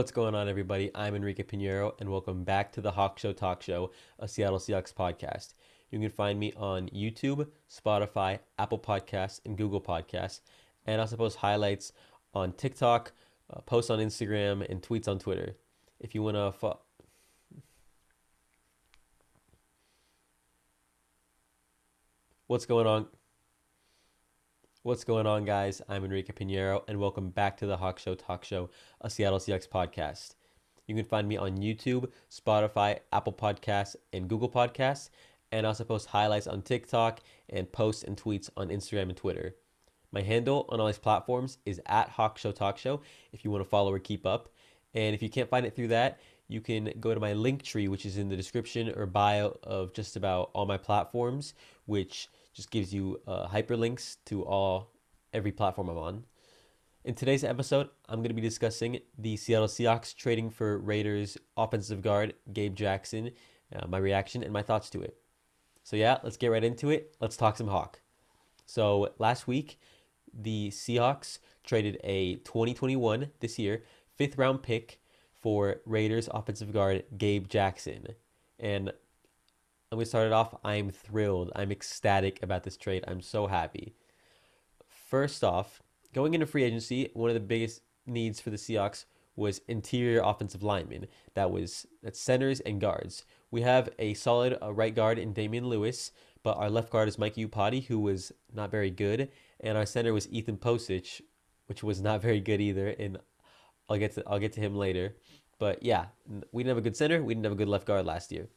What's going on, everybody? I'm Enrique Pinheiro, and welcome back to the Hawk Show Talk Show, a Seattle Seahawks podcast. You can find me on YouTube, Spotify, Apple Podcasts, and Google Podcasts, and I also post highlights on TikTok, uh, posts on Instagram, and tweets on Twitter. If you want to fo- What's going on? What's going on, guys? I'm Enrique Pinheiro, and welcome back to the Hawk Show Talk Show, a Seattle Seahawks podcast. You can find me on YouTube, Spotify, Apple Podcasts, and Google Podcasts, and I also post highlights on TikTok and posts and tweets on Instagram and Twitter. My handle on all these platforms is at Hawk Show Talk Show if you want to follow or keep up. And if you can't find it through that, you can go to my link tree, which is in the description or bio of just about all my platforms, which just gives you uh, hyperlinks to all every platform I'm on. In today's episode, I'm going to be discussing the Seattle Seahawks trading for Raiders offensive guard Gabe Jackson, uh, my reaction and my thoughts to it. So yeah, let's get right into it. Let's talk some Hawk. So last week, the Seahawks traded a 2021 this year fifth round pick for Raiders offensive guard Gabe Jackson, and I'm going to start it off. I'm thrilled. I'm ecstatic about this trade. I'm so happy. First off, going into free agency, one of the biggest needs for the Seahawks was interior offensive linemen. That was that's centers and guards. We have a solid uh, right guard in Damien Lewis, but our left guard is Mike Iupati, who was not very good, and our center was Ethan Pocic, which was not very good either. And I'll get to I'll get to him later. But yeah, we didn't have a good center. We didn't have a good left guard last year.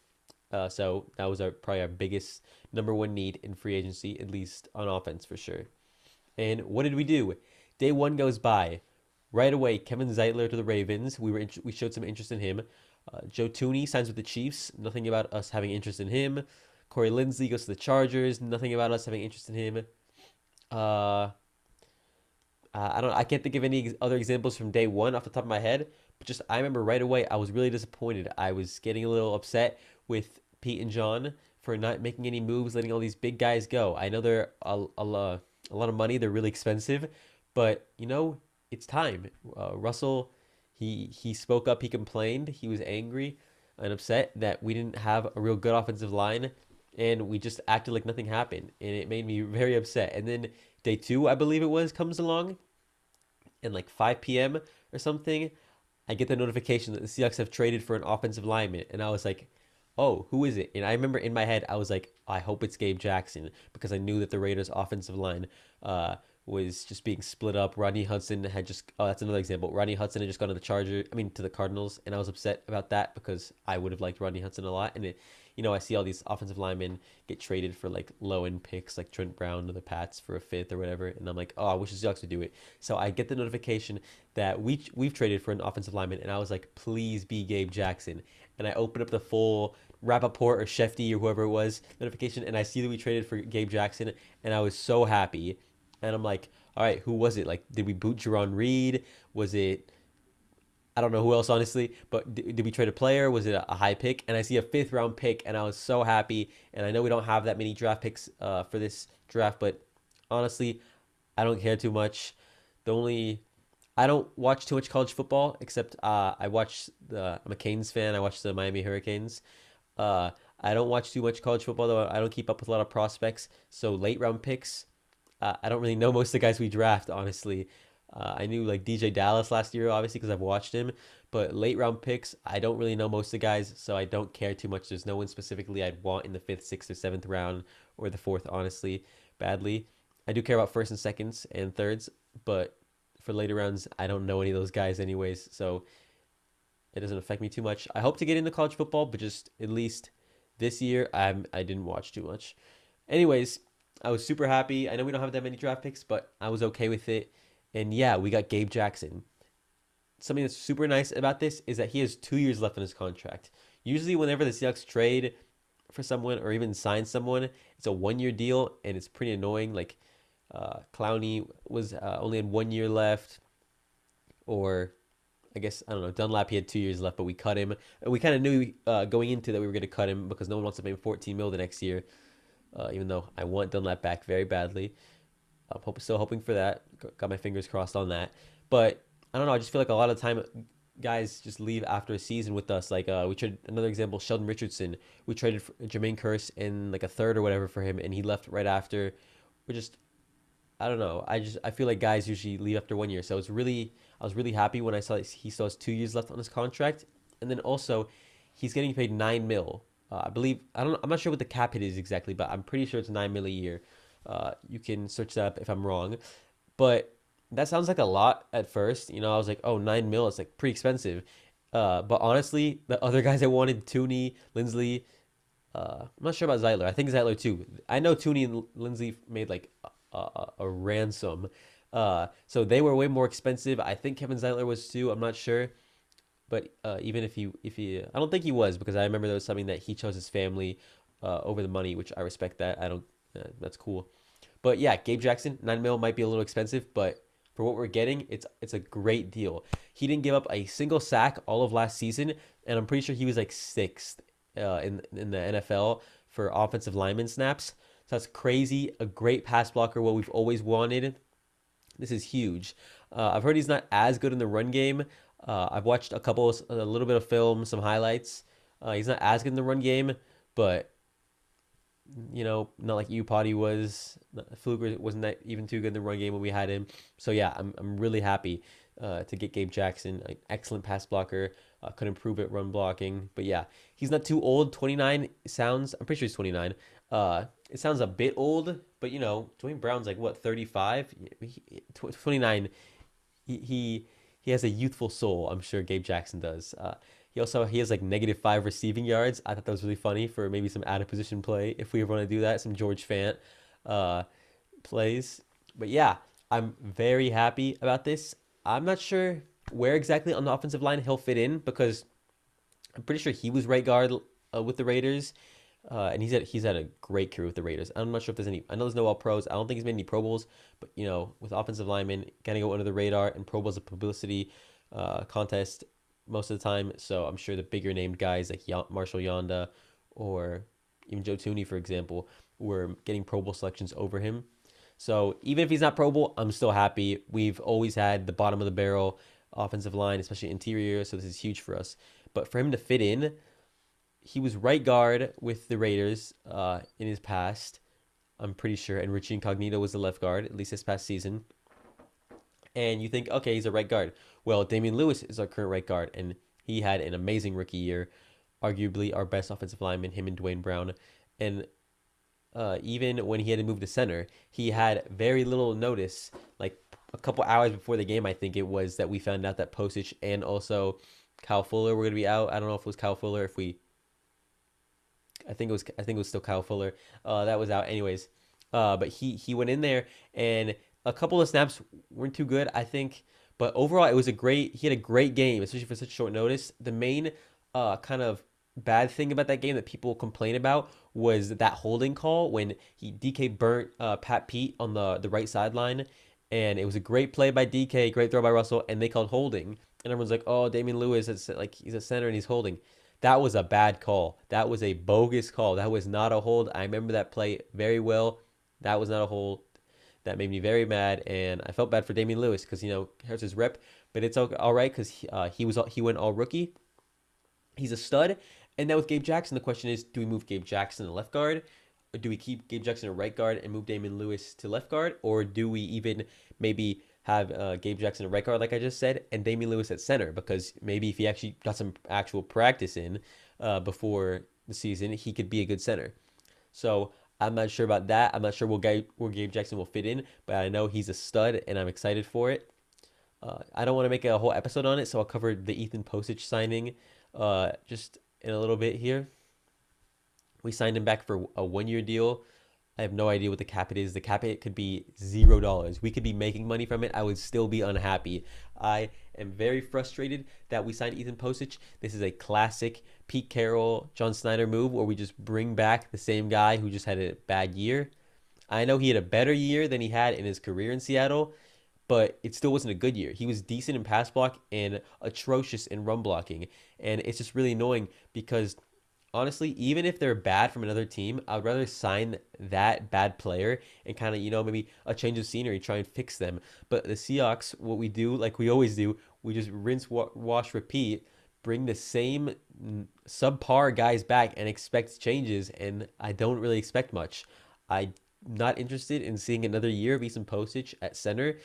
Uh, so that was our probably our biggest number one need in free agency, at least on offense for sure. And what did we do? Day one goes by. Right away, Kevin Zeitler to the Ravens. We were we showed some interest in him. Uh, Joe Thuney signs with the Chiefs. Nothing about us having interest in him. Corey Linsley goes to the Chargers. Nothing about us having interest in him. Uh, I don't. I can't think of any other examples from day one off the top of my head. But just I remember right away, I was really disappointed. I was getting a little upset with Pete and John for not making any moves, letting all these big guys go. I know they're a, a, a lot of money, they're really expensive, but you know, it's time. Uh, Russell, he he spoke up, he complained, he was angry and upset that we didn't have a real good offensive line and we just acted like nothing happened and it made me very upset. And then day 2, I believe it was, comes along and like 5 p.m. or something, I get the notification that the Seahawks have traded for an offensive lineman and I was like, oh, who is it? And I remember in my head, I was like, I hope it's Gabe Jackson because I knew that the Raiders' offensive line uh, was just being split up. Rodney Hudson had just, oh, that's another example. Rodney Hudson had just gone to the Charger, I mean, to the Cardinals, and I was upset about that because I would have liked Rodney Hudson a lot. And it, you know, I see all these offensive linemen get traded for like low end picks, like Trent Brown to the Pats for a fifth or whatever, and I'm like, oh, I wish the Seahawks would do it. So I get the notification that we we've traded for an offensive lineman, and I was like, please be Gabe Jackson. And I open up the full Rapoport or Shefty or whoever it was notification, and I see that we traded for Gabe Jackson, and I was so happy. And I'm like, all right, who was it? Like, did we boot Jarran Reed? Was it? I don't know who else, honestly, but did, did we trade a player? Was it a, a, high pick? And I see a fifth round pick, and I was so happy. And I know we don't have that many draft picks uh, for this draft, but honestly, I don't care too much. The only I don't watch too much college football, except uh, I watch the I'm a Canes fan. I watch the Miami Hurricanes. Uh, I don't watch too much college football though. I don't keep up with a lot of prospects. So late round picks, uh, I don't really know most of the guys we draft. Honestly, uh, I knew like DeeJay Dallas last year, obviously because I've watched him. But late round picks, I don't really know most of the guys, so I don't care too much. There's no one specifically I'd want in the fifth, sixth, or seventh round, or the fourth. Honestly, badly. I do care about first and seconds and thirds, but for later rounds, I don't know any of those guys anyways. So it doesn't affect me too much. I hope to get into college football, but just at least this year, I'm I didn't watch too much. Anyways, I was super happy. I know we don't have that many draft picks, but I was okay with it. And yeah, we got Gabe Jackson. Something that's super nice about this is that he has two years left on his contract. Usually, whenever the Seahawks trade for someone or even sign someone, it's a one-year deal, and it's pretty annoying. Like uh, Clowney was uh, only had one year left, or I guess I don't know. Dunlap he had two years left, but we cut him. We kind of knew uh, going into that we were going to cut him because no one wants to pay him 14 mil the next year. Uh, even though I want Dunlap back very badly, I'm still hoping for that. Got my fingers crossed on that. But I don't know. I just feel like a lot of time guys just leave after a season with us. Like uh, we traded another example, Sheldon Richardson. We traded Jermaine Kearse in like a third or whatever for him, and he left right after. We're just, I don't know. I just I feel like guys usually leave after one year, so it's really I was really happy when I saw he still has two years left on his contract, and then also he's getting paid nine mil. Uh, I believe I don't. I'm not sure what the cap hit is exactly, but I'm pretty sure it's nine mil a year. Uh, you can search that up if I'm wrong, but that sounds like a lot at first. You know, I was like, oh, nine mil, it's like pretty expensive. Uh, but honestly, the other guys I wanted, Thuney, Linsley, uh, I'm not sure about Zeitler. I think Zeitler too. I know Thuney and Linsley made like a, a, ransom. Uh, so they were way more expensive. I think Kevin Zeitler was too. I'm not sure. But uh, even if he, if he, I don't think he was because I remember there was something that he chose his family uh, over the money, which I respect that. I don't, uh, that's cool. But yeah, Gabe Jackson, nine mil might be a little expensive, but for what we're getting, it's it's a great deal. He didn't give up a single sack all of last season, and I'm pretty sure he was like sixth uh, in in the NFL for offensive lineman snaps. So that's crazy. A great pass blocker, what we've always wanted. This is huge. Uh, I've heard he's not as good in the run game. Uh, I've watched a couple, a little bit of film, some highlights. Uh, he's not as good in the run game, but you know, not like Iupati was. Fluker wasn't that even too good in the run game when we had him. So yeah, I'm I'm really happy uh, to get Gabe Jackson, an excellent pass blocker. Uh, could improve at run blocking, but yeah, he's not too old. 29 sounds. I'm pretty sure he's 29. Uh, it sounds a bit old, but you know, Duane Brown's like what 35, 29. He, he he has a youthful soul. I'm sure Gabe Jackson does. Uh, he also he has like negative five receiving yards. I thought that was really funny for maybe some out of position play if we ever want to do that. Some George Fant uh, plays. But yeah, I'm very happy about this. I'm not sure where exactly on the offensive line he'll fit in because I'm pretty sure he was right guard uh, with the Raiders. Uh, and he's had he's had a great career with the Raiders. I'm not sure if there's any. I know there's no All Pros. I don't think he's made any Pro Bowls, but you know, with offensive linemen, kind of go under the radar and Pro Bowls a publicity uh, contest most of the time. So I'm sure the bigger named guys like Marshall Yanda or even Joe Thuney, for example, were getting Pro Bowl selections over him. So even if he's not Pro Bowl, I'm still happy. We've always had the bottom of the barrel offensive line, especially interior. So this is huge for us. But for him to fit in, he was right guard with the Raiders uh, in his past. I'm pretty sure. And Richie Incognito was the left guard, at least this past season. And you think, okay, he's a right guard. Well, Damien Lewis is our current right guard, and he had an amazing rookie year, arguably our best offensive lineman, him and Duane Brown. And uh, even when he had to move to center, he had very little notice. Like a couple hours before the game, I think it was that we found out that Pocic and also Kyle Fuller were going to be out. I don't know if it was Kyle Fuller, if we. I think it was. I think it was still Kyle Fuller. Uh, that was out, anyways. Uh, but he he went in there, and a couple of snaps weren't too good. I think but overall, it was a great. He had a great game, especially for such short notice. The main uh, kind of bad thing about that game that people complain about was that holding call when he DK burnt uh, Pat Pete on the the right sideline, and it was a great play by DK, great throw by Russell, and they called holding, and everyone's like, "Oh, Damien Lewis, it's like he's a center and he's holding." That was a bad call. That was a bogus call. That was not a hold. I remember that play very well. That was not a hold. That made me very mad, and I felt bad for Damien Lewis because you know here's his rep, but it's all right because he, uh, he was he went all rookie. He's a stud, and now with Gabe Jackson, the question is: Do we move Gabe Jackson to left guard? Or do we keep Gabe Jackson at right guard and move Damien Lewis to left guard, or do we even maybe have uh, Gabe Jackson at right guard, like I just said, and Damien Lewis at center? Because maybe if he actually got some actual practice in uh, before the season, he could be a good center. So I'm not sure about that. I'm not sure where Gabe, Jackson will fit in, but I know he's a stud, and I'm excited for it. Uh, I don't want to make a whole episode on it, so I'll cover the Ethan Pocic signing uh, just in a little bit here. We signed him back for a one-year deal. I have no idea what the cap it is. The cap it could be zero dollars. We could be making money from it. I would still be unhappy. I am very frustrated that we signed Ethan Pocic. This is a classic Pete Carroll, John Schneider move where we just bring back the same guy who just had a bad year. I know he had a better year than he had in his career in Seattle, but it still wasn't a good year. He was decent in pass block and atrocious in run blocking. And it's just really annoying because honestly, even if they're bad from another team, I'd rather sign that bad player and kind of, you know, maybe a change of scenery, try and fix them. But the Seahawks, what we do, like we always do, we just rinse, wa- wash, repeat, bring the same subpar guys back and expect changes. And I don't really expect much. I'm not interested in seeing another year of Ethan Pocic at center,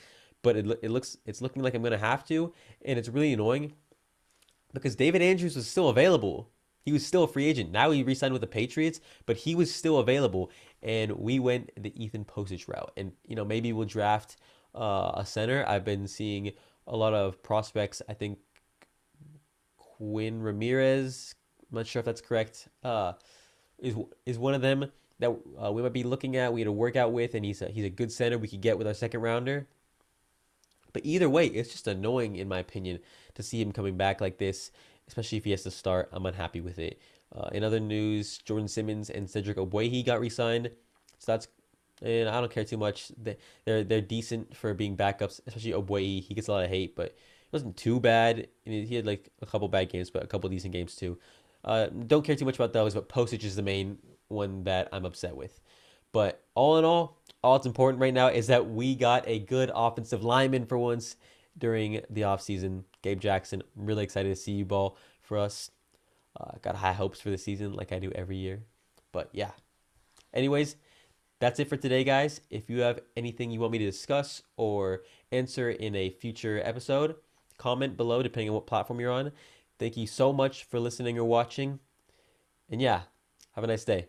but it, it looks it's looking like I'm gonna have to, and it's really annoying because David Andrews was still available. He was still a free agent. Now he re-signed with the Patriots, but he was still available, and we went the Ethan Pocic route. And you know maybe we'll draft uh, a center. I've been seeing a lot of prospects. I think Quinn Ramirez. I'm not sure if that's correct. Uh, is is one of them that uh, we might be looking at. We had a workout with, and he's a, he's a good center we could get with our second rounder. But either way, it's just annoying in my opinion to see him coming back like this, especially if he has to start. I'm unhappy with it. Uh, in other news, Jordan Simmons and Cedric Ogbuehi got re-signed, so that's and I don't care too much. They're they're decent for being backups, especially Ogbuehi. He gets a lot of hate, but it wasn't too bad. He had like a couple bad games, but a couple decent games too. Uh, don't care too much about those, but Pocic is the main one that I'm upset with. But all in all, all that's important right now is that we got a good offensive lineman for once during the offseason. Gabe Jackson, I'm really excited to see you ball for us. Uh, got high hopes for the season like I do every year. But yeah. Anyways, that's it for today, guys. If you have anything you want me to discuss or answer in a future episode, comment below depending on what platform you're on. Thank you so much for listening or watching. And yeah, have a nice day.